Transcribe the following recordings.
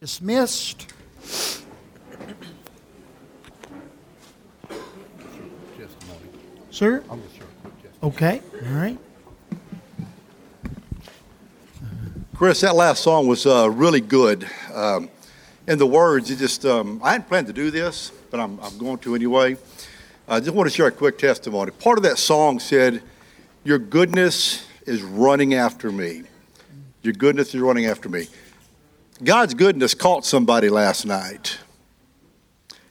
Dismissed. testimony. Sir? I'm just sure a. Okay, all right. Chris, that last song was uh, really good. Um, and the words, it just, um, I hadn't planned to do this, but I'm, I'm going to anyway. I just want to share a quick testimony. Part of that song said, Your goodness is running after me. Your goodness is running after me. God's goodness caught somebody last night.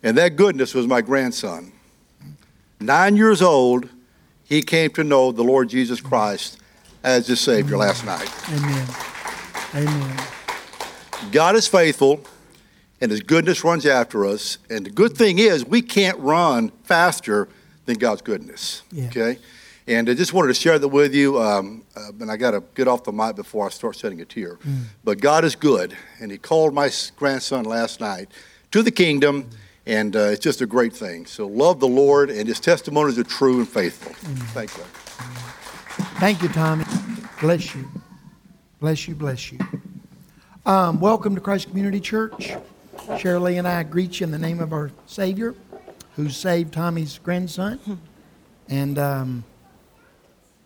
And that goodness was my grandson. Nine years old, he came to know the Lord Jesus Christ as his Savior last night. Amen. Amen. God is faithful, and His goodness runs after us. And the good thing is, we can't run faster than God's goodness. Yeah. Okay? And I just wanted to share that with you. Um, uh, and I got to get off the mic before I start shedding a tear. But God is good, and He called my grandson last night to the kingdom, and uh, it's just a great thing. So love the Lord, and His testimonies are true and faithful. Thank you. Thank you, Tommy. Bless you. Bless you, bless you. Um, welcome to Christ Community Church. Shirley and I greet you in the name of our Savior, who saved Tommy's grandson. And um,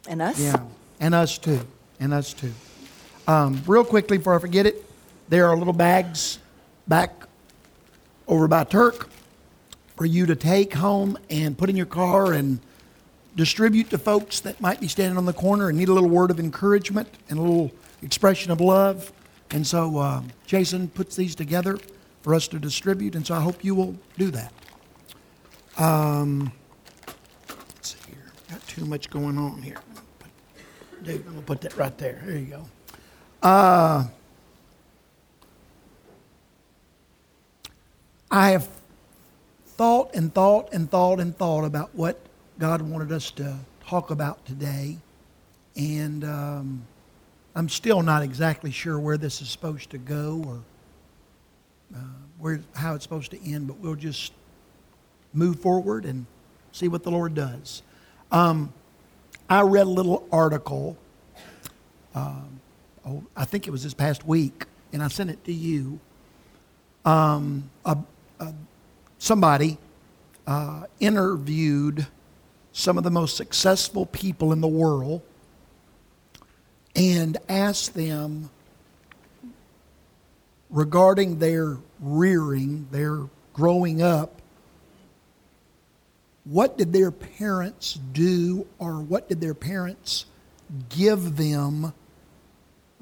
And us? yeah, and us too. And us too. Um, real quickly before I forget it, there are little bags back over by Turk for you to take home and put in your car and distribute to folks that might be standing on the corner and need a little word of encouragement and a little expression of love. And so um, Jason puts these together for us to distribute, and so I hope you will do that. Um, let's see here. Got too much going on here. Dude, I'm going to put that right there. There you go. Uh, I have thought and thought and thought and thought about what God wanted us to talk about today. And um, I'm still not exactly sure where this is supposed to go or uh, where, how it's supposed to end, but we'll just move forward and see what the Lord does. Um, I read a little article, um, oh, I think it was this past week, and I sent it to you. Um, a, a, somebody uh, interviewed some of the most successful people in the world and asked them regarding their rearing, their growing up, what did their parents do or what did their parents give them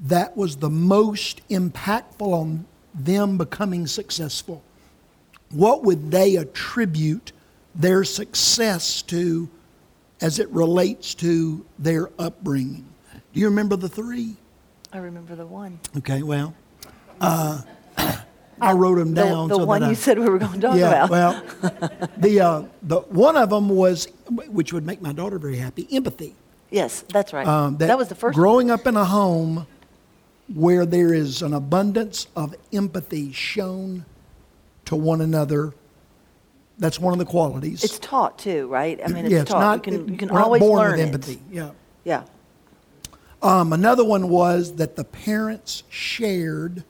that was the most impactful on them becoming successful? What would they attribute their success to as it relates to their upbringing? Do you remember the three? I remember the one. Okay, well, uh, I wrote them The, down. the so one that you said we were going to talk yeah, about. well, the uh, the one of them was, which would make my daughter very happy, empathy. yes, that's right. Um, that, was the first one. Growing up in a home where there is an abundance of empathy shown to one another, that's one of the qualities. It's taught too, right? I mean, it's yeah, it's taught. not. you can, you can always born learn with it. empathy. Yeah. Yeah. Um, another one was that the parents shared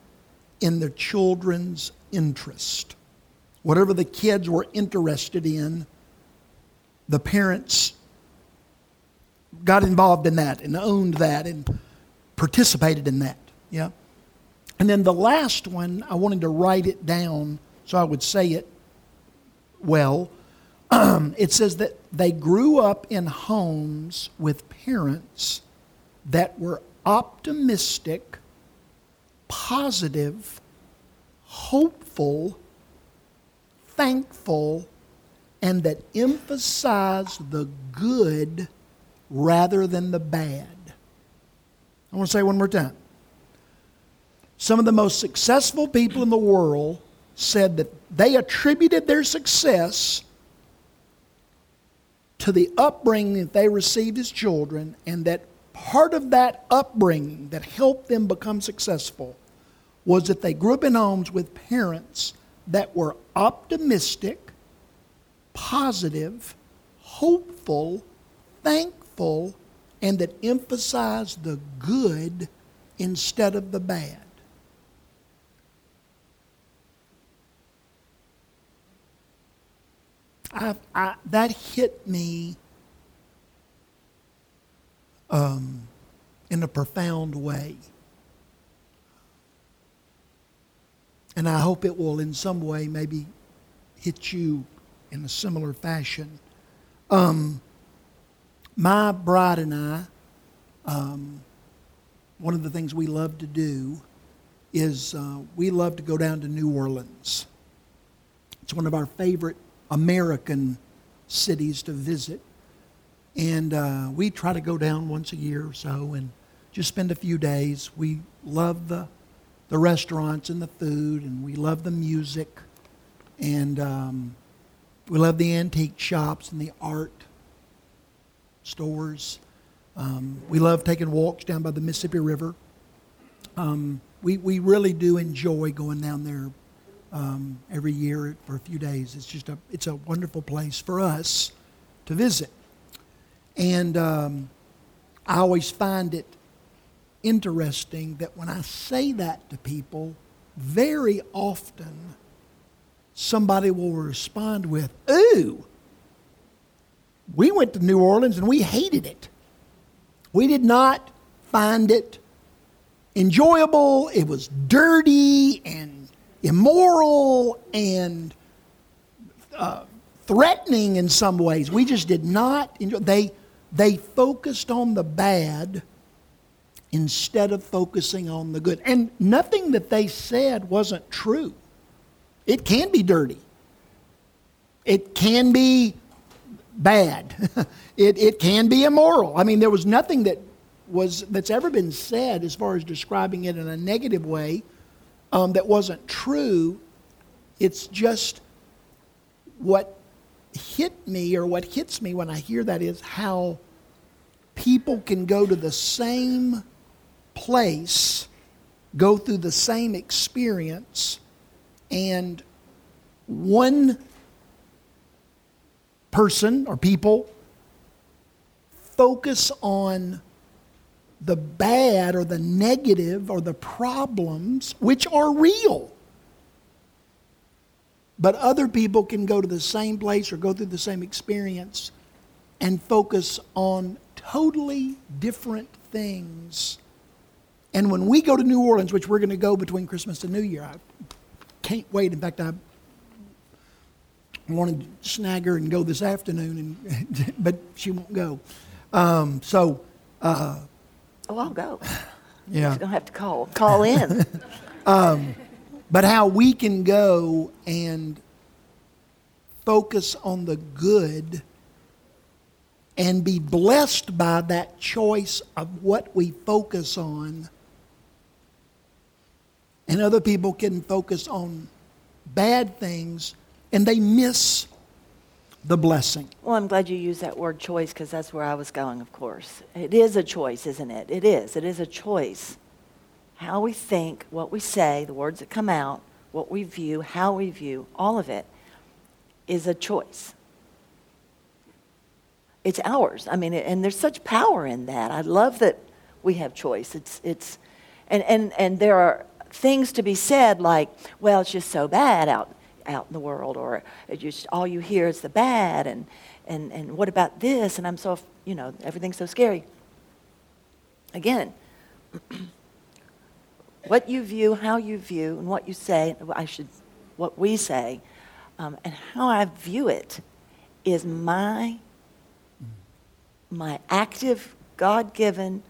in the children's interest. Whatever the kids were interested in, the parents got involved in that and owned that and participated in that. Yeah. And then the last one, I wanted to write it down so I would say it well. it says that they grew up in homes with parents that were optimistic, positive, hopeful, thankful, and that emphasized the good rather than the bad. I want to say one more time. Some of the most successful people in the world said that they attributed their success to the upbringing that they received as children, and that part of that upbringing that helped them become successful was that they grew up in homes with parents that were optimistic, positive, hopeful, thankful, and that emphasized the good instead of the bad. I, I, that hit me um, in a profound way. And I hope it will, in some way, maybe hit you in a similar fashion. Um, my bride and I, um, one of the things we love to do is uh, we love to go down to New Orleans. It's one of our favorite American cities to visit. And uh, we try to go down once a year or so and just spend a few days. We love the, the restaurants and the food, and we love the music. And um, we love the antique shops and the art stores. Um, we love taking walks down by the Mississippi River. Um, we, we really do enjoy going down there um, every year for a few days. It's just a, it's a wonderful place for us to visit. And um, I always find it interesting that when I say that to people, very often somebody will respond with, Ooh, we went to New Orleans and we hated it. We did not find it enjoyable. It was dirty and immoral and uh, threatening in some ways. We just did not enjoy. They they focused on the bad instead of focusing on the good. And nothing that they said wasn't true. It can be dirty. It can be bad. it, it can be immoral. I mean, there was nothing that was that's ever been said as far as describing it in a negative way um, that wasn't true. It's just what hit me or what hits me when I hear that is how people can go to the same place, go through the same experience, and one person or people focus on the bad or the negative or the problems, which are real. But other people can go to the same place or go through the same experience and focus on totally different things. And when we go to New Orleans, which we're going to go between Christmas and New Year, I can't wait. In fact, I wanted to snag her and go this afternoon, and, but she won't go. Um, so. Uh, oh, I'll go. Yeah. You're going to have to call, call in. um, but how we can go and focus on the good and be blessed by that choice of what we focus on. And other people can focus on bad things and they miss the blessing. Well, I'm glad you used that word choice because that's where I was going, of course. It is a choice, isn't it? It is. It is a choice how we think, what we say, the words that come out, what we view, how we view, all of it is a choice. It's ours. I mean, and there's such power in that. I love that we have choice. It's, it's, and, and, and there are things to be said like, well, it's just so bad out, out in the world, or just all you hear is the bad, and, and, and what about this? And I'm so, you know, everything's so scary. Again, what you view, how you view, and what you say, I should, what we say, um, and how I view it is my, my active, God given,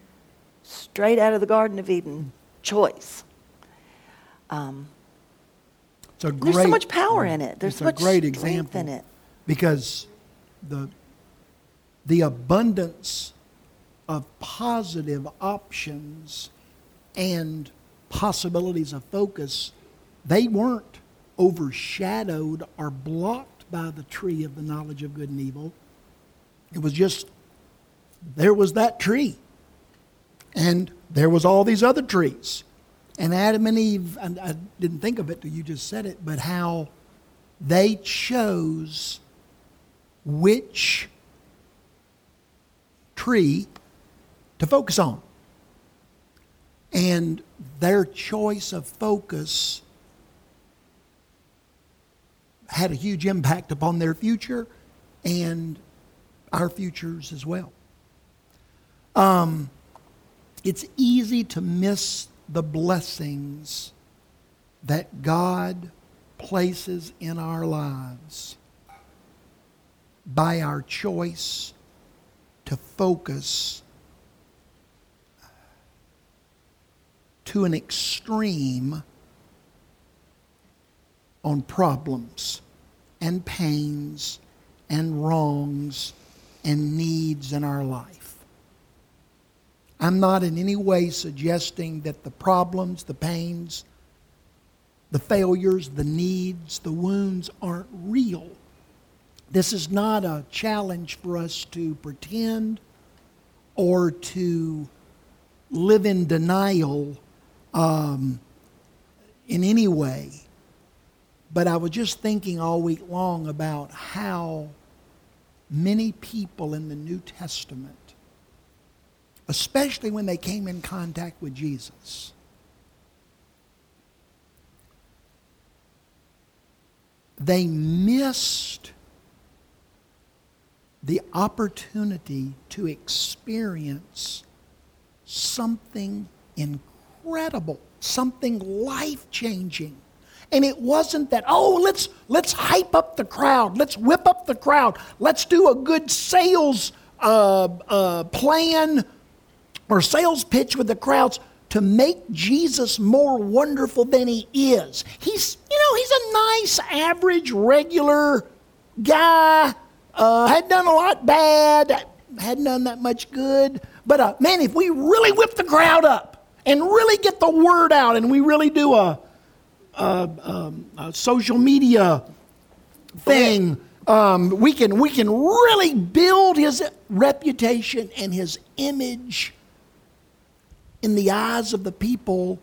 straight out of the Garden of Eden choice. Um, it's a great, there's so much power in it. There's so much a great example in it. Because the, the abundance of positive options and possibilities of focus, they weren't overshadowed or blocked by the tree of the knowledge of good and evil. It was just, there was that tree. And there was all these other trees. And Adam and Eve, and I didn't think of it till you just said it, but how they chose which tree to focus on. And their choice of focus had a huge impact upon their future and our futures as well. Um, it's easy to miss the blessings that God places in our lives by our choice to focus to an extreme on problems and pains and wrongs and needs in our life. I'm not in any way suggesting that the problems, the pains, the failures, the needs, the wounds aren't real. This is not a challenge for us to pretend or to live in denial um, in any way. But I was just thinking all week long about how many people in the New Testament, especially when they came in contact with Jesus, they missed the opportunity to experience something incredible, something life changing. And it wasn't that, oh, let's, let's hype up the crowd, let's whip up the crowd, let's do a good sales uh, uh, plan or sales pitch with the crowds to make Jesus more wonderful than he is. He's, you know, he's a nice, average, regular guy. Uh, had done a lot bad, hadn't done that much good. But uh, man, if we really whip the crowd up and really get the word out and we really do a, a, um, a social media thing, um, we, can, we can really build his reputation and his image in the eyes of the people.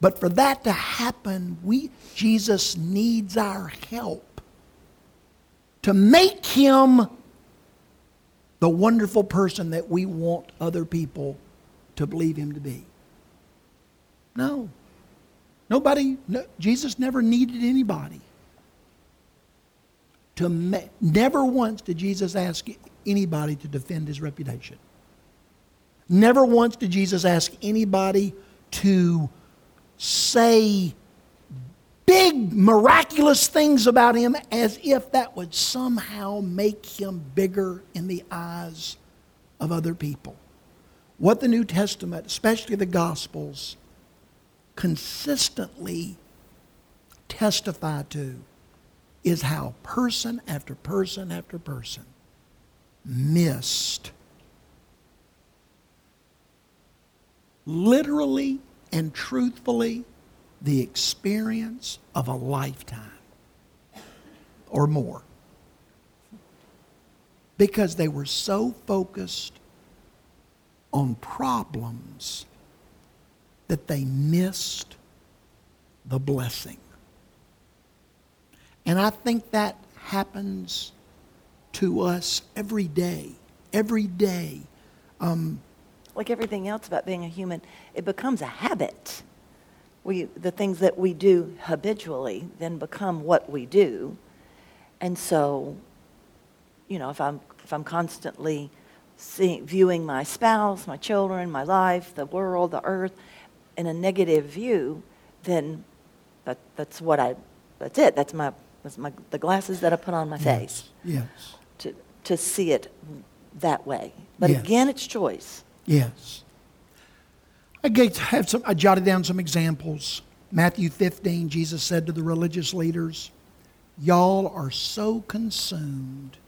But for that to happen, we, Jesus needs our help to make him the wonderful person that we want other people to believe him to be. No. Nobody, no, Jesus never needed anybody. To ma- never once did Jesus ask anybody to defend his reputation. Never once did Jesus ask anybody to say big, miraculous things about him as if that would somehow make him bigger in the eyes of other people. What the New Testament, especially the Gospels, consistently testify to is how person after person after person missed literally and truthfully the experience of a lifetime or more. Because they were so focused on problems that they missed the blessing. And I think that happens to us every day. Every day. Um, like everything else about being a human, it becomes a habit. We, the things that we do habitually then become what we do. And so, you know, if I'm, if I'm constantly seeing, viewing my spouse, my children, my life, the world, the earth in a negative view, then that, that's what I, that's it. That's my, that's my, the glasses that I put on my face. Yes. To, to see it that way. But Yes. again, it's choice. Yes. I some, I jotted down some examples. Matthew 15, Jesus said to the religious leaders, Y'all are so consumed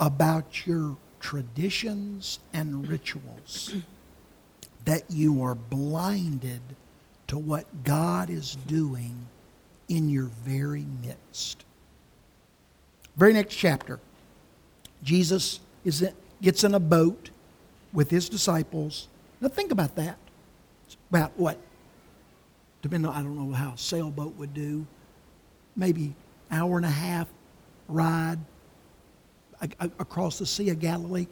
about your traditions and rituals that you are blinded to what God is doing in your very midst. Very next chapter, Jesus is gets in a boat with his disciples. Now think about that. It's about what? Depending on, I don't know how a sailboat would do. Maybe hour and a half ride across the Sea of Galilee.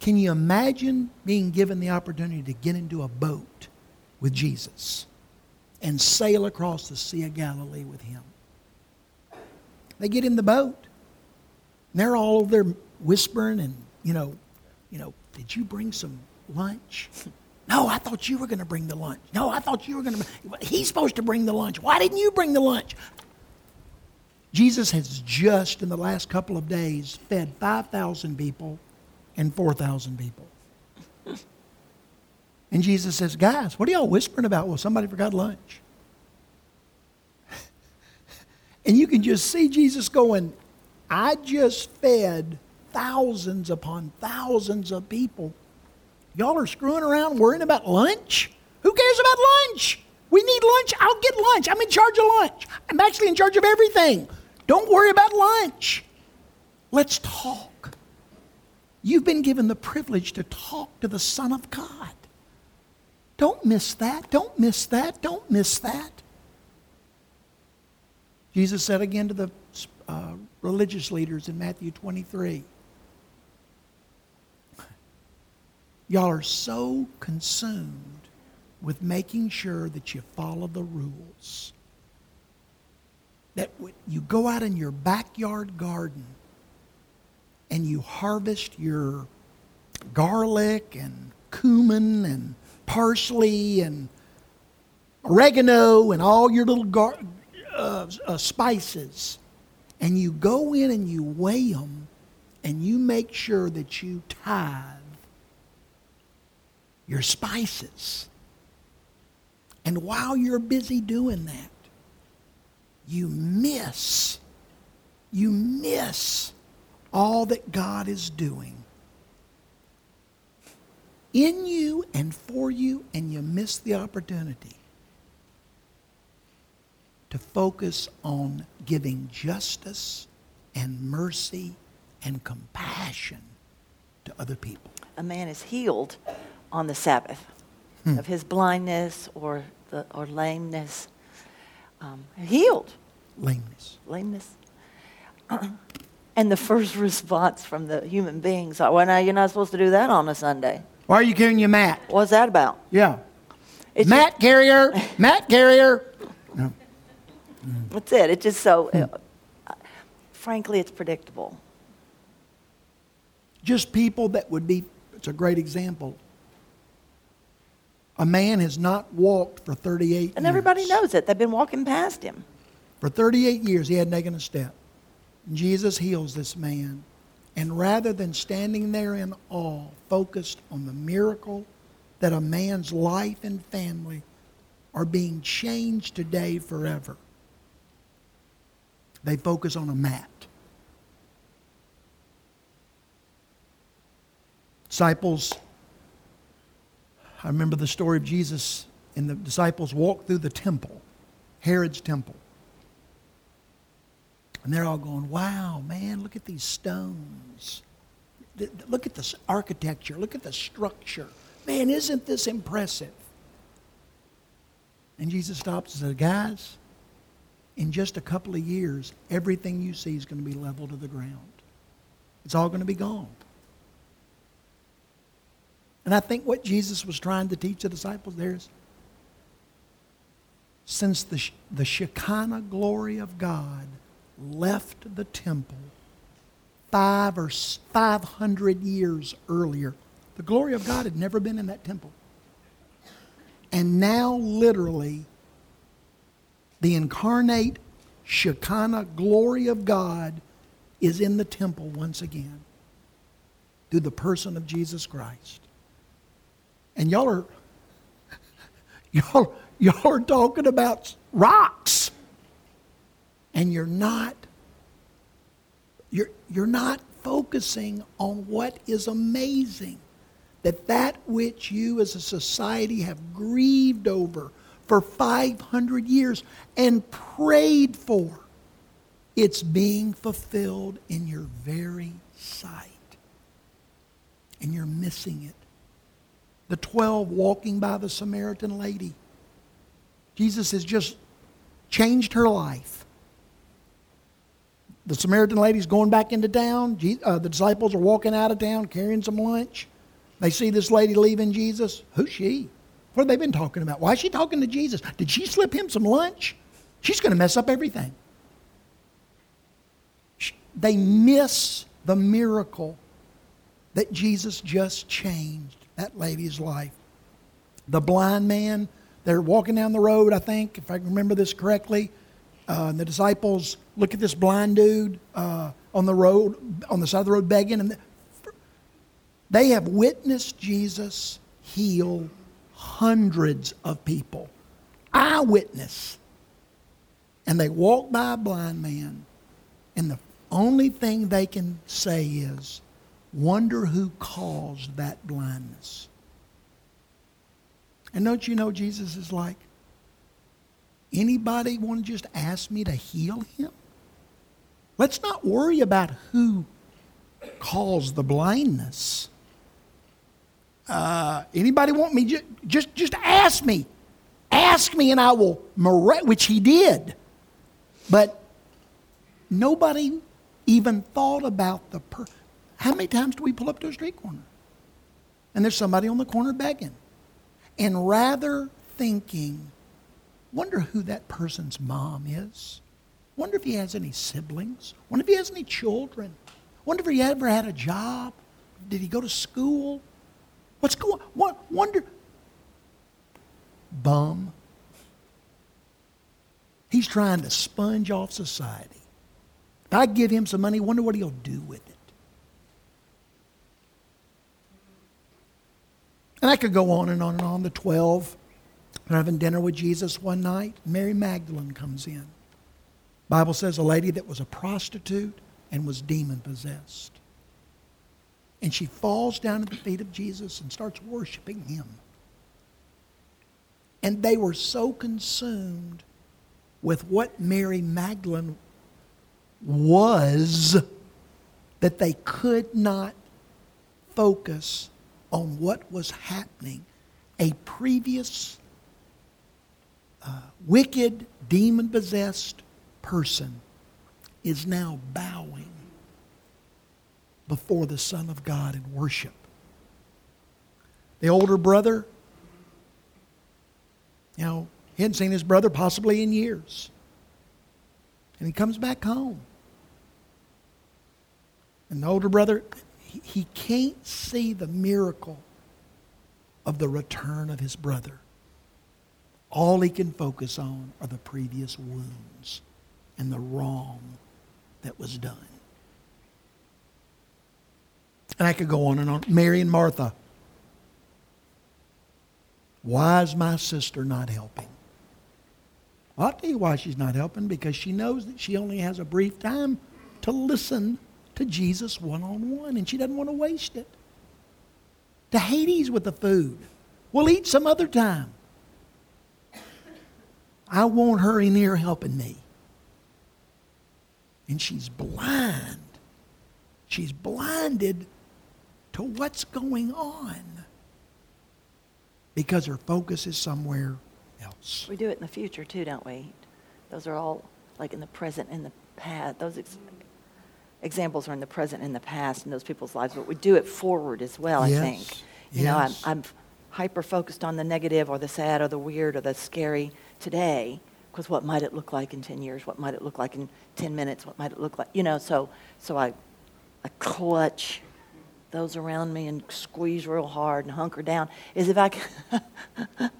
Can you imagine being given the opportunity to get into a boat with Jesus and sail across the Sea of Galilee with him? They get in the boat. And they're all over there whispering and, you know, you know, did you bring some lunch? No, I thought you were going to bring the lunch. No, I thought you were going to. He's supposed to bring the lunch. Why didn't you bring the lunch? Jesus has just, in the last couple of days, fed 5,000 people and 4,000 people. And Jesus says, Guys, what are y'all whispering about? Well, somebody forgot lunch. and you can just see Jesus going, I just fed thousands upon thousands of people. Y'all are screwing around worrying about lunch? Who cares about lunch? We need lunch. I'll get lunch. I'm in charge of lunch. I'm actually in charge of everything. Don't worry about lunch. Let's talk. You've been given the privilege to talk to the Son of God. Don't miss that. Don't miss that. Don't miss that. Jesus said again to the uh, religious leaders in Matthew 23 Y'all are so consumed with making sure that you follow the rules that you go out in your backyard garden and you harvest your garlic and cumin and parsley and oregano and all your little gar- uh, uh, spices, and you go in and you weigh them and you make sure that you tithe your spices. And while you're busy doing that, you miss, you miss all that God is doing in you and for you, and you miss the opportunity to focus on giving justice and mercy and compassion to other people. A man is healed on the Sabbath hmm. of his blindness or, the, or lameness. Um, healed. Lameness. Lameness. and the first response from the human beings are, well, now you're not supposed to do that on a Sunday. Why are you carrying your mat? What's that about? Yeah. It's mat just, carrier, mat carrier. No. That's it. It's just so, hmm. uh, frankly, it's predictable. Just people that would be, it's a great example, a man has not walked for 38 years. And everybody knows it. They've been walking past him. For 38 years, he hadn't taken a step. Jesus heals this man. And rather than standing there in awe, focused on the miracle that a man's life and family are being changed today forever, they focus on a mat. Disciples I remember the story of Jesus and the disciples walked through the temple, Herod's temple. And they're all going, wow, man, look at these stones. Look at this architecture. Look at the structure. Man, isn't this impressive? And Jesus stops and says, guys, in just a couple of years, everything you see is going to be leveled to the ground. It's all going to be gone. And I think what Jesus was trying to teach the disciples there is since the, the Shekinah glory of God left the temple five or 500 years earlier, the glory of God had never been in that temple. And now, literally, the incarnate Shekinah glory of God is in the temple once again through the person of Jesus Christ. And y'all are y'all y'all are talking about rocks. And you're not you're you're not focusing on what is amazing. That that which you as a society have grieved over for 500 years and prayed for, it's being fulfilled in your very sight. And you're missing it the 12 walking by the Samaritan lady. Jesus has just changed her life. The Samaritan lady's going back into town. Uh, the disciples are walking out of town carrying some lunch. They see this lady leaving Jesus. Who's she? What have they been talking about? Why is she talking to Jesus? Did she slip him some lunch? She's going to mess up everything. They miss the miracle that Jesus just changed that lady's life. The blind man, they're walking down the road, I think, if I remember this correctly. Uh, and the disciples look at this blind dude uh, on the road, on the side of the road begging, and they have witnessed Jesus heal hundreds of people. Eyewitness. And they walk by a blind man, and the only thing they can say is, wonder who caused that blindness. And don't you know Jesus is like, anybody want to just ask me to heal him? Let's not worry about who caused the blindness. Uh, anybody want me? Just, just, just ask me. Ask me and I will, which he did. But nobody even thought about the per. How many times do we pull up to a street corner? And there's somebody on the corner begging. And rather thinking, wonder who that person's mom is. Wonder if he has any siblings. Wonder if he has any children. Wonder if he ever had a job. Did he go to school? What's going on? Wonder. Bum. He's trying to sponge off society. If I give him some money, wonder what he'll do with it. And I could go on and on and on. The 12 are having dinner with Jesus one night. Mary Magdalene comes in. Bible says a lady that was a prostitute and was demon possessed. And she falls down at the feet of Jesus and starts worshiping him. And they were so consumed with what Mary Magdalene was that they could not focus on what was happening. A previous uh, wicked, demon possessed person is now bowing before the Son of God in worship. The older brother, you know, he hadn't seen his brother possibly in years. And he comes back home. And the older brother, he, can't see the miracle of the return of his brother. All he can focus on are the previous wounds and the wrong that was done. And I could go on and on. Mary and Martha. Why is my sister not helping? I'll tell you why she's not helping because she knows that she only has a brief time to listen to Jesus one on one, and she doesn't want to waste it. To Hades with the food. We'll eat some other time. I want her in here helping me. And she's blind. She's blinded to what's going on because her focus is somewhere else. We do it in the future too, don't we? Those are all like in the present and the past. Those ex- examples are in the present and the past in those people's lives, but we do it forward as well, yes. I think. You yes. know, I'm, I'm hyper focused on the negative or the sad or the weird or the scary today because what might it look like in 10 years? What might it look like in 10 minutes? What might it look like? You know, so, so I, I clutch those around me and squeeze real hard and hunker down as if I can,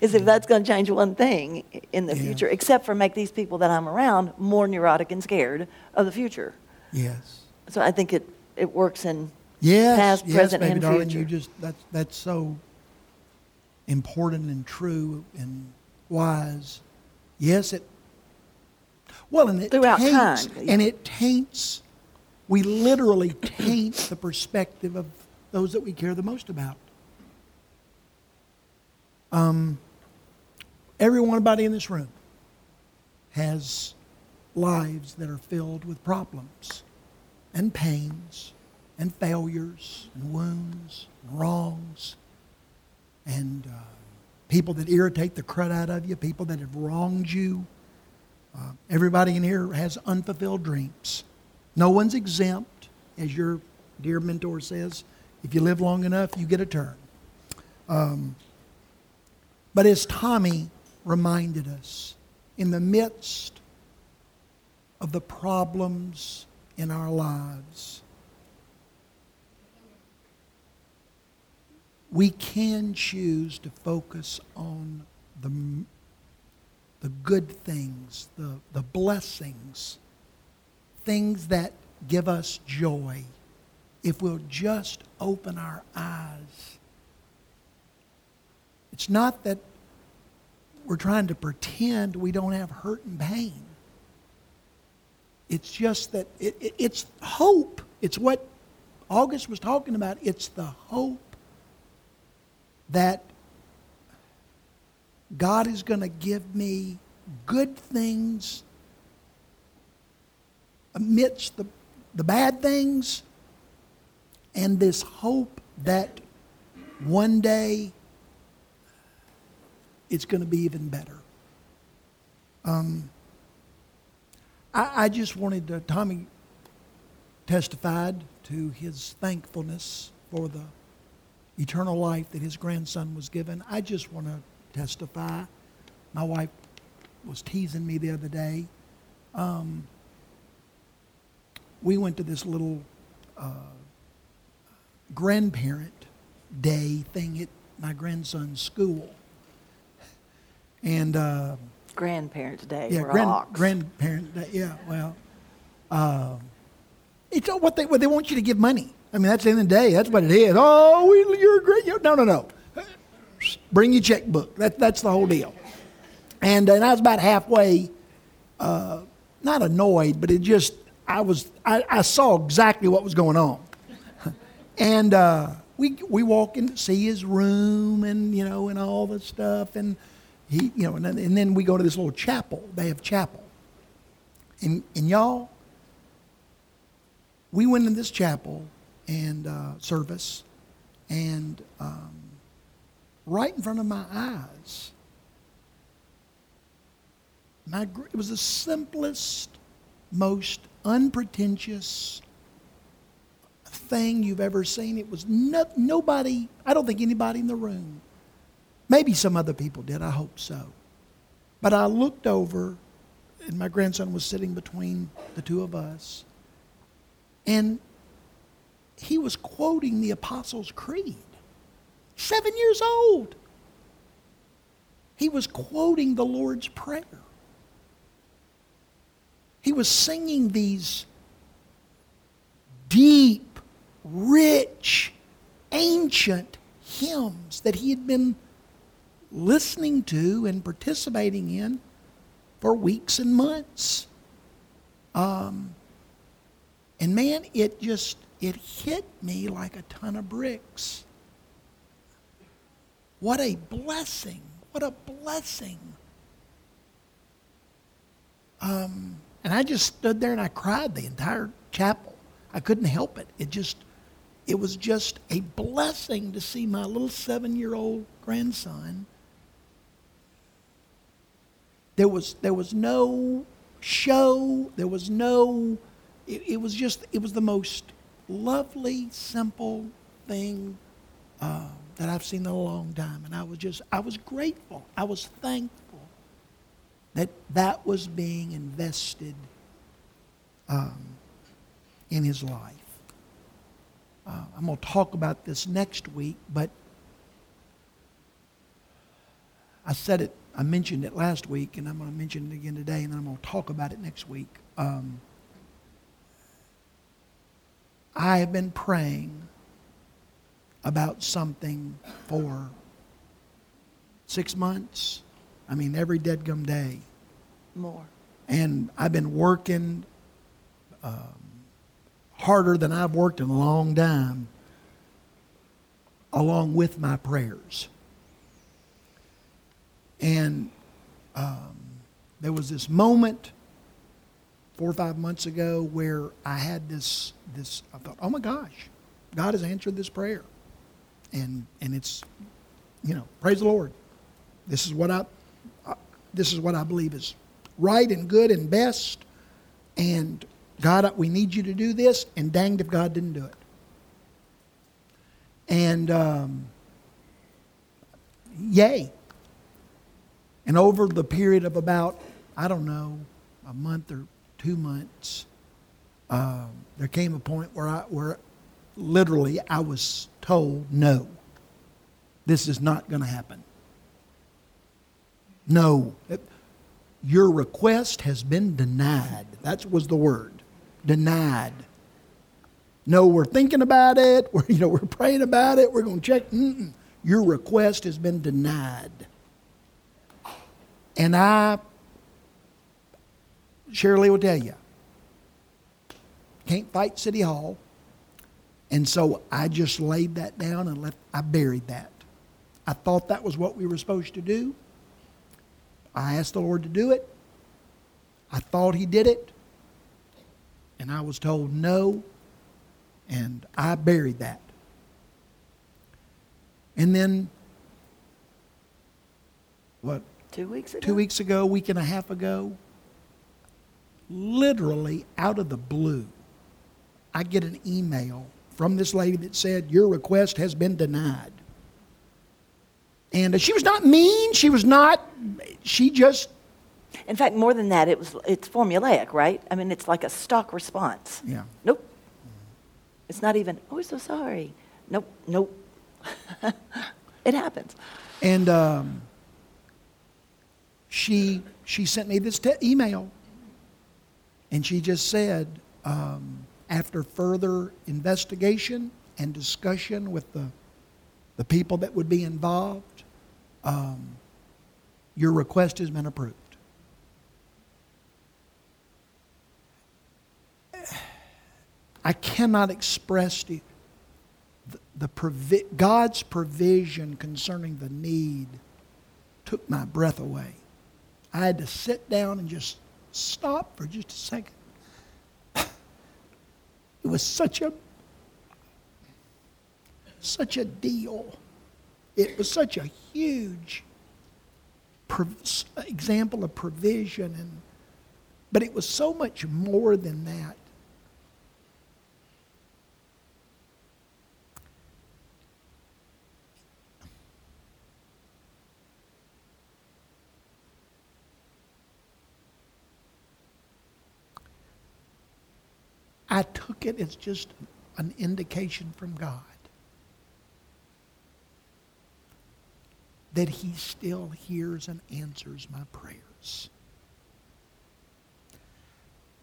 as if that's going to change one thing in the yeah. future, except for make these people that I'm around more neurotic and scared of the future. Yes. So I think it, it works in yes, past, yes, present, baby and darling, future. You just that's that's so important and true and wise. Yes, it. Well, and it Throughout taints, time. and it taints. We literally taint the perspective of those that we care the most about. Um, everyone, everybody in this room has lives that are filled with problems and pains and failures and wounds and wrongs and uh, people that irritate the crud out of you, people that have wronged you. Uh, everybody in here has unfulfilled dreams. No one's exempt, as your dear mentor says. If you live long enough, you get a turn. Um, but as Tommy reminded us, in the midst of the problems in our lives. We can choose to focus on the, the good things, the, the blessings, things that give us joy if we'll just open our eyes. It's not that we're trying to pretend we don't have hurt and pain. It's just that it, it, it's hope. It's what August was talking about. It's the hope that God is going to give me good things amidst the, the bad things and this hope that one day it's going to be even better. Um, I, I just wanted to, Tommy testified to his thankfulness for the eternal life that his grandson was given. I just want to testify. My wife was teasing me the other day. Um, we went to this little uh, grandparent day thing at my grandson's school. And uh, Grandparents' Day. yeah, grand, Ox. grandparent day. Yeah, well, uh, it's all what they what they want you to give money. I mean, that's the end of the day. That's what it is. Oh, we, you're a great. you no, no, no. Bring your checkbook. That, that's the whole deal. And, and I was about halfway, uh, not annoyed, but it just, I was, I, I saw exactly what was going on. and uh, we, we walk in to see his room and, you know, and all the stuff. And he, you know, and then, and then we go to this little chapel. They have chapel. And, and y'all, we went in this chapel and uh, service, and um, right in front of my eyes, my, it was the simplest, most unpretentious thing you've ever seen. It was no, nobody, I don't think anybody in the room. Maybe some other people did, I hope so. But I looked over, and my grandson was sitting between the two of us, and he was quoting the Apostles' Creed. Seven years old. He was quoting the Lord's Prayer. He was singing these deep, rich, ancient hymns that he had been listening to and participating in for weeks and months. Um, and man, it just it hit me like a ton of bricks. What a blessing. What a blessing. Um, and I just stood there and I cried the entire chapel. I couldn't help it. It just, it was just a blessing to see my little seven year old grandson. There was, there was no show, there was no, it, it was just, it was the most lovely, simple thing uh, that I've seen in a long time. And I was just, I was grateful. I was thankful that that was being invested um, in his life. Uh, I'm going to talk about this next week, but I said it, I mentioned it last week, and I'm going to mention it again today, and then I'm going to talk about it next week. Um, I have been praying about something for six months. I mean, every dead gum day. More. And I've been working um, harder than I've worked in a long time, along with my prayers. And um, there was this moment four or five months ago where I had this, this I thought, oh my gosh, God has answered this prayer. And, and it's, you know, praise the Lord. This is what I, this is what I believe is right and good and best. And God, we need you to do this. And danged if God didn't do it. And um, yay. And over the period of about, I don't know, a month or two months, um, there came a point where I, where literally I was told no. this is not going to happen. No. Your request has been denied. That was the word. Denied. No, we're thinking about it. We're, you know, we're praying about it. We're going to check. Mm-mm. Your request has been denied. And I, Shirley will tell you, can't fight City Hall. And so I just laid that down and let, I buried that. I thought that was what we were supposed to do. I asked the Lord to do it. I thought He did it. And I was told no. And I buried that. And then, what? Two weeks ago? Two weeks ago, week and a half ago, literally out of the blue, I get an email from this lady that said, Your request has been denied. And she was not mean. She was not, she just. In fact, more than that, it was, it's formulaic, right? I mean, it's like a stock response. Yeah. Nope. It's not even, oh, we're so sorry. Nope, nope. it happens. And um, she, she sent me this te- email. And she just said, um, after further investigation and discussion with the, the people that would be involved, um, your request has been approved. I cannot express to you the, the provi- God's provision concerning the need took my breath away. I had to sit down and just stop for just a second. It was such a such a deal. It was such a huge example of provision and but it was so much more than that. I took it as just an indication from God that He still hears and answers my prayers.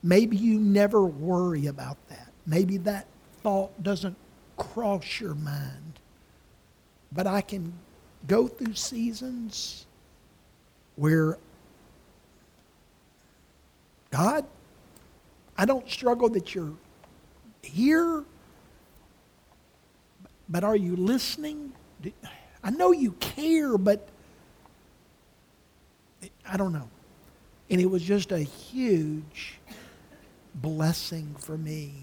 Maybe you never worry about that. Maybe that thought doesn't cross your mind. But I can go through seasons where God, I don't struggle that you're here, but are you listening? I know you care, but I don't know. And it was just a huge blessing for me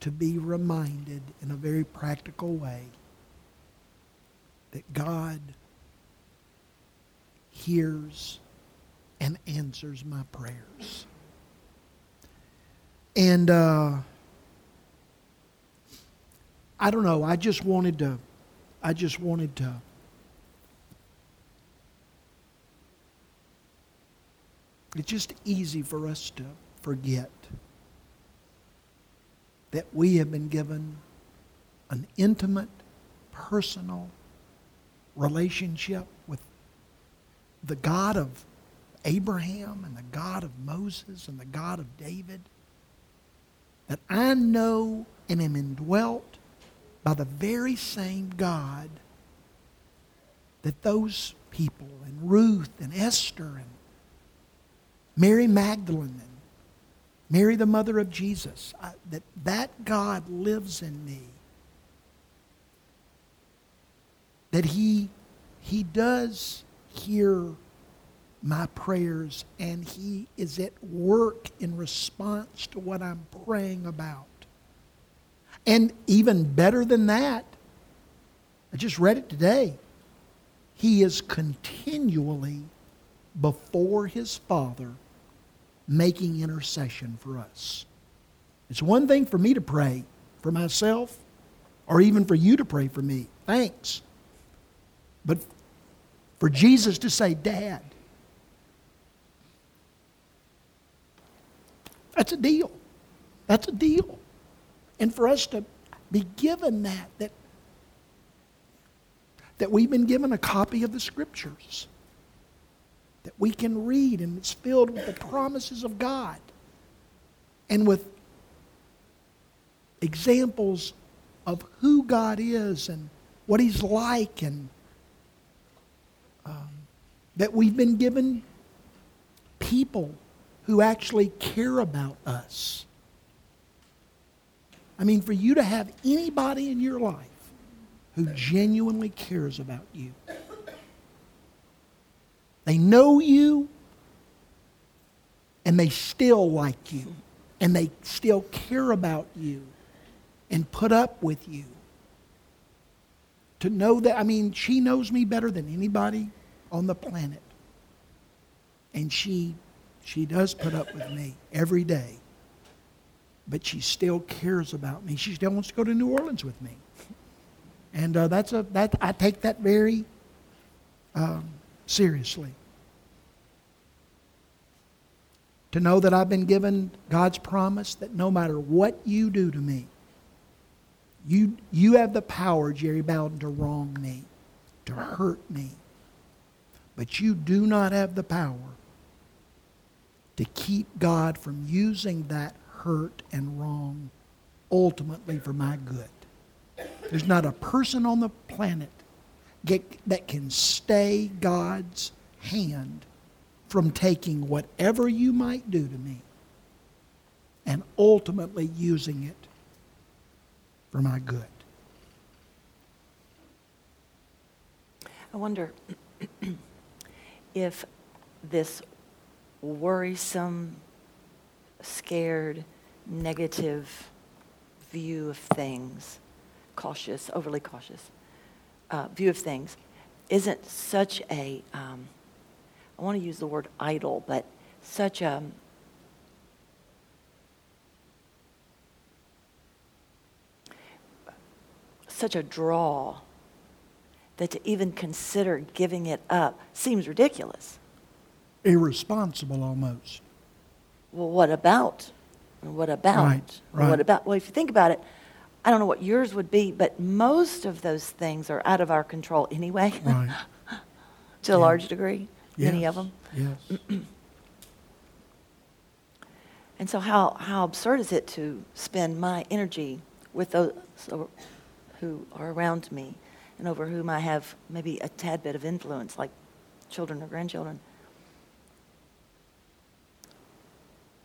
to be reminded in a very practical way that God hears and answers my prayers. And uh, I don't know. I just wanted to. I just wanted to. It's just easy for us to forget that we have been given an intimate, personal relationship with the God of Abraham and the God of Moses and the God of David. That I know and am indwelt by the very same God that those people and Ruth and Esther and Mary Magdalene and Mary the mother of Jesus I, that that God lives in me. That he he does hear my prayers and he is at work in response to what I'm praying about and even better than that, I just read it today. He is continually before his Father making intercession for us. It's one thing for me to pray for myself or even for you to pray for me. Thanks. But for Jesus to say, Dad, that's a deal. That's a deal. And for us to be given that, that that we've been given a copy of the Scriptures that we can read, and it's filled with the promises of God and with examples of who God is and what He's like, and um, that we've been given people who actually care about us. I mean, for you to have anybody in your life who genuinely cares about you, they know you and they still like you and they still care about you and put up with you. To know that, I mean, she knows me better than anybody on the planet. And she, she does put up with me every day. But she still cares about me. She still wants to go to New Orleans with me. And uh, that's a, that, I take that very um, seriously. To know that I've been given God's promise that no matter what you do to me, you, you have the power, Jerry Bowden, to wrong me, to hurt me. But you do not have the power to keep God from using that hurt and wrong ultimately for my good. There's not a person on the planet get, that can stay God's hand from taking whatever you might do to me and ultimately using it for my good. I wonder if this worrisome, scared, negative view of things, cautious, overly cautious uh, view of things, isn't such a, um, I want to use the word idol, but such a such a draw that to even consider giving it up seems ridiculous. Irresponsible almost. Well, what about? What about? Right, right. What about? Well, if you think about it, I don't know what yours would be, but most of those things are out of our control anyway, Right. to a large degree, many of them. Yes. And so, how, how absurd is it to spend my energy with those who are around me and over whom I have maybe a tad bit of influence, like children or grandchildren?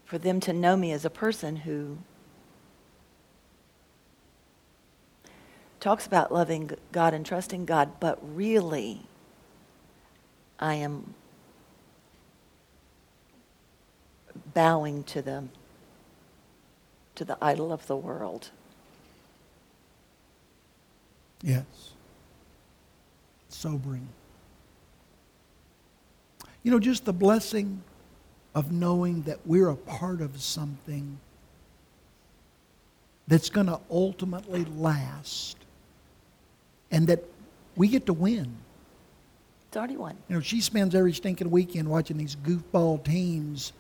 For them to know me as a person who talks about loving God and trusting God, but really, I am bowing to them, to the idol of the world. Yes. Sobering. You know, just the blessing of knowing that we're a part of something that's going to ultimately last and that we get to win. It's already won. You know, she spends every stinking weekend watching these goofball teams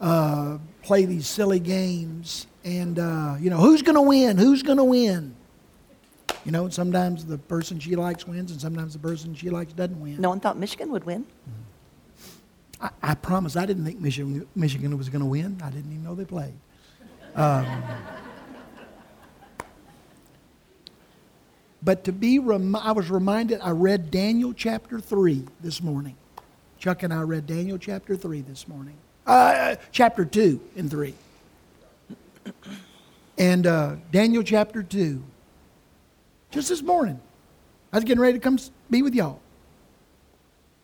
uh, play these silly games. And, uh, you know, who's going to win? Who's going to win? You know, sometimes the person she likes wins, and sometimes the person she likes doesn't win. No one thought Michigan would win. I, I promise I didn't think Michigan, Michigan was going to win. I didn't even know they played. Um, but to be, rem- I was reminded, I read Daniel chapter 3 this morning. Chuck and I read Daniel chapter 3 this morning. Uh, chapter 2 and 3. And uh, Daniel chapter 2. Just this morning. I was getting ready to come be with y'all.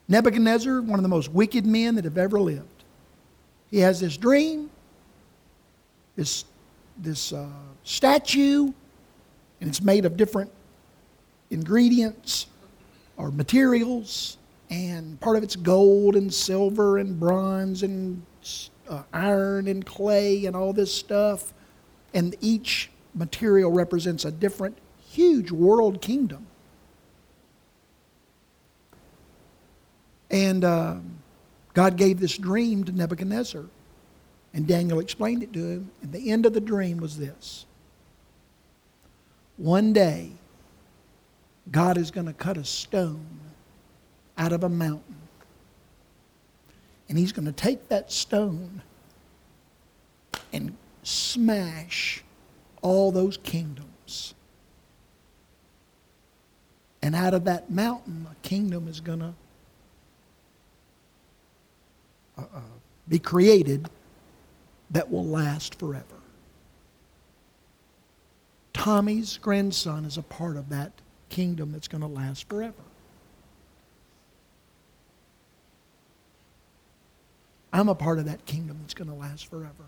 Nebuchadnezzar, one of the most wicked men that have ever lived. He has this dream, this, this uh, statue, and it's made of different ingredients or materials, and part of it's gold and silver and bronze and uh, iron and clay and all this stuff. And each material represents a different, huge world kingdom. And uh, God gave this dream to Nebuchadnezzar. And Daniel explained it to him. And the end of the dream was this One day, God is going to cut a stone out of a mountain. And he's going to take that stone and smash all those kingdoms. And out of that mountain, a kingdom is going to be created that will last forever. Tommy's grandson is a part of that kingdom that's going to last forever. I'm a part of that kingdom that's going to last forever.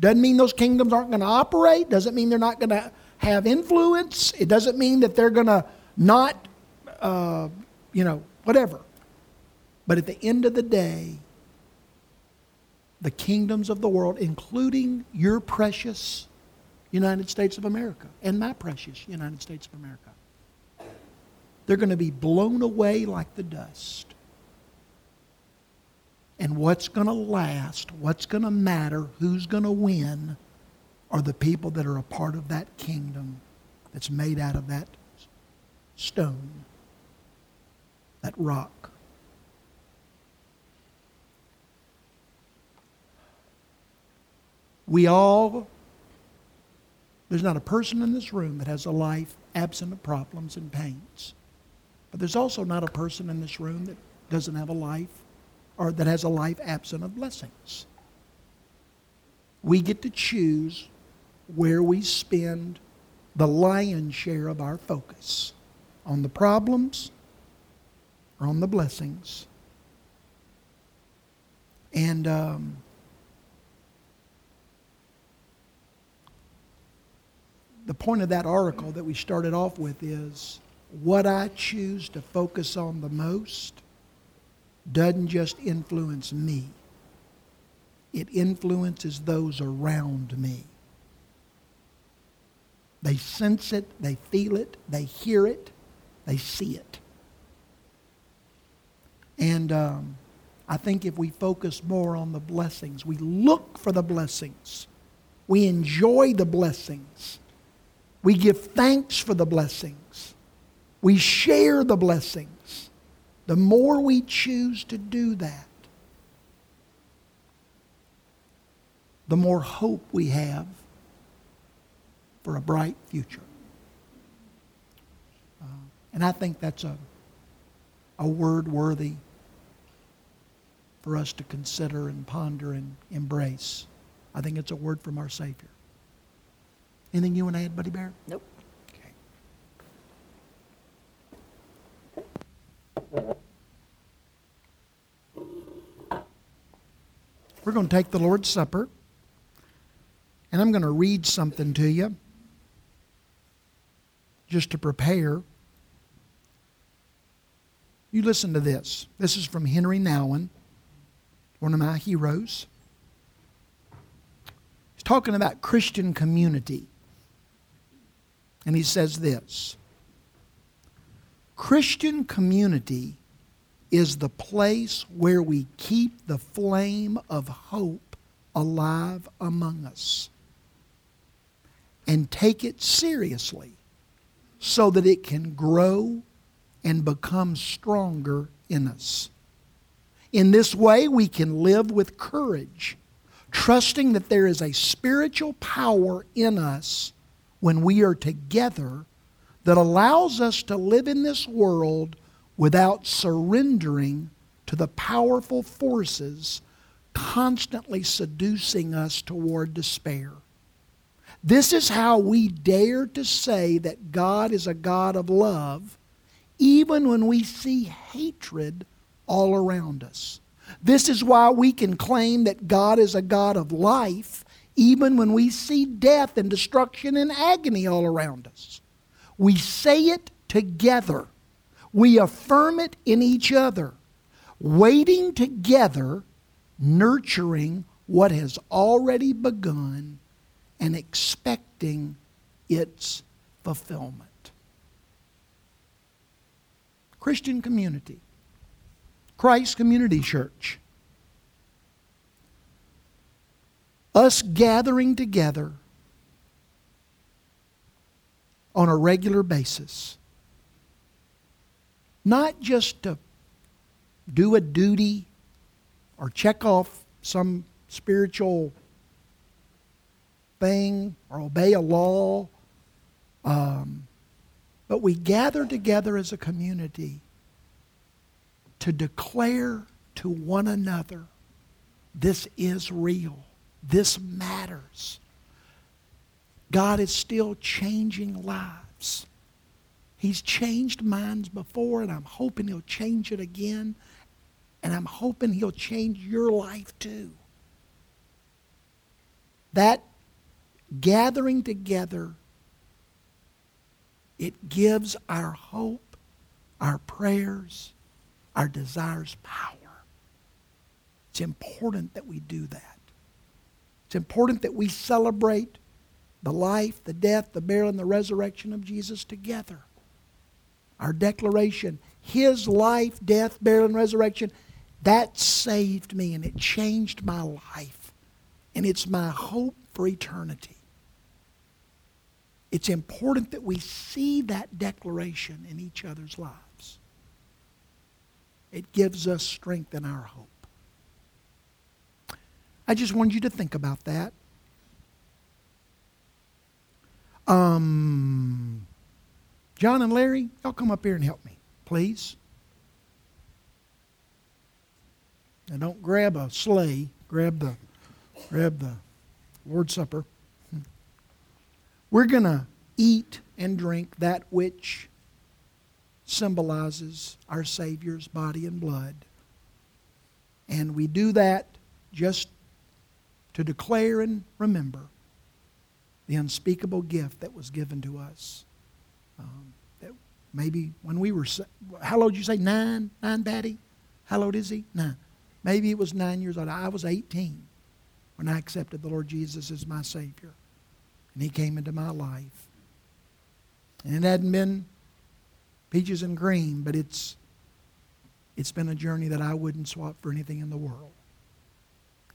Doesn't mean those kingdoms aren't going to operate. Doesn't mean they're not going to have influence. It doesn't mean that they're going to not, uh, you know, whatever. But at the end of the day, the kingdoms of the world, including your precious United States of America and my precious United States of America, they're going to be blown away like the dust. And what's going to last, what's going to matter, who's going to win, are the people that are a part of that kingdom that's made out of that stone, that rock. We all, there's not a person in this room that has a life absent of problems and pains. But there's also not a person in this room that doesn't have a life or that has a life absent of blessings. We get to choose where we spend the lion's share of our focus on the problems or on the blessings. And um, the point of that article that we started off with is what I choose to focus on the most doesn't just influence me, it influences those around me. They sense it, they feel it, they hear it, they see it. And um, I think if we focus more on the blessings, we look for the blessings, we enjoy the blessings, we give thanks for the blessings, we share the blessings. The more we choose to do that, the more hope we have for a bright future. Uh, and I think that's a, a word worthy for us to consider and ponder and embrace. I think it's a word from our Savior. Anything you want to add, Buddy Bear? Nope. We're going to take the Lord's Supper, and I'm going to read something to you just to prepare. You listen to this. This is from Henri Nouwen, one of my heroes. He's talking about Christian community. And he says this Christian community is the place where we keep the flame of hope alive among us and take it seriously so that it can grow and become stronger in us. In this way, we can live with courage, trusting that there is a spiritual power in us when we are together that allows us to live in this world without surrendering to the powerful forces constantly seducing us toward despair. This is how we dare to say that God is a God of love, even when we see hatred all around us. This is why we can claim that God is a God of life, even when we see death and destruction and agony all around us. We say it together we affirm it in each other, waiting together, nurturing what has already begun, and expecting its fulfillment. Christian community, Christ Community Church. Us gathering together on a regular basis. Not just to do a duty or check off some spiritual thing or obey a law, um, but we gather together as a community to declare to one another this is real, this matters. God is still changing lives. He's changed minds before, and I'm hoping He'll change it again. And I'm hoping He'll change your life too. That gathering together, it gives our hope, our prayers, our desires power. It's important that we do that. It's important that we celebrate the life, the death, the burial, and the resurrection of Jesus together. Our declaration, His life, death, burial, and resurrection, that saved me and it changed my life. And it's my hope for eternity. It's important that we see that declaration in each other's lives. It gives us strength in our hope. I just wanted you to think about that. Um, John and Larry, y'all come up here and help me, please. Now don't grab a sleigh, grab the grab the Lord's Supper. We're to eat and drink that which symbolizes our Savior's body and blood. And we do that just to declare and remember the unspeakable gift that was given to us. Um, that maybe when we were, how old did you say? Nine? Nine, Daddy? How old is he? Nine. Maybe it was nine years old. I was 18 when I accepted the Lord Jesus as my Savior. And He came into my life. And it hadn't been peaches and cream, but it's, it's been a journey that I wouldn't swap for anything in the world.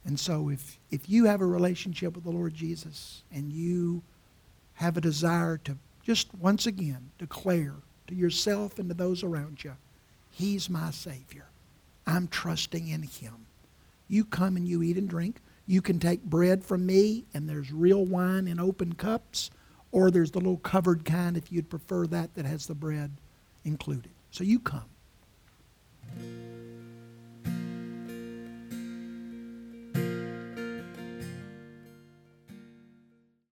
And so if, if you have a relationship with the Lord Jesus and you have a desire to just once again declare to yourself and to those around you, He's my Savior. I'm trusting in Him. You come and you eat and drink. You can take bread from me, and there's real wine in open cups, or there's the little covered kind if you'd prefer that that has the bread included. So you come.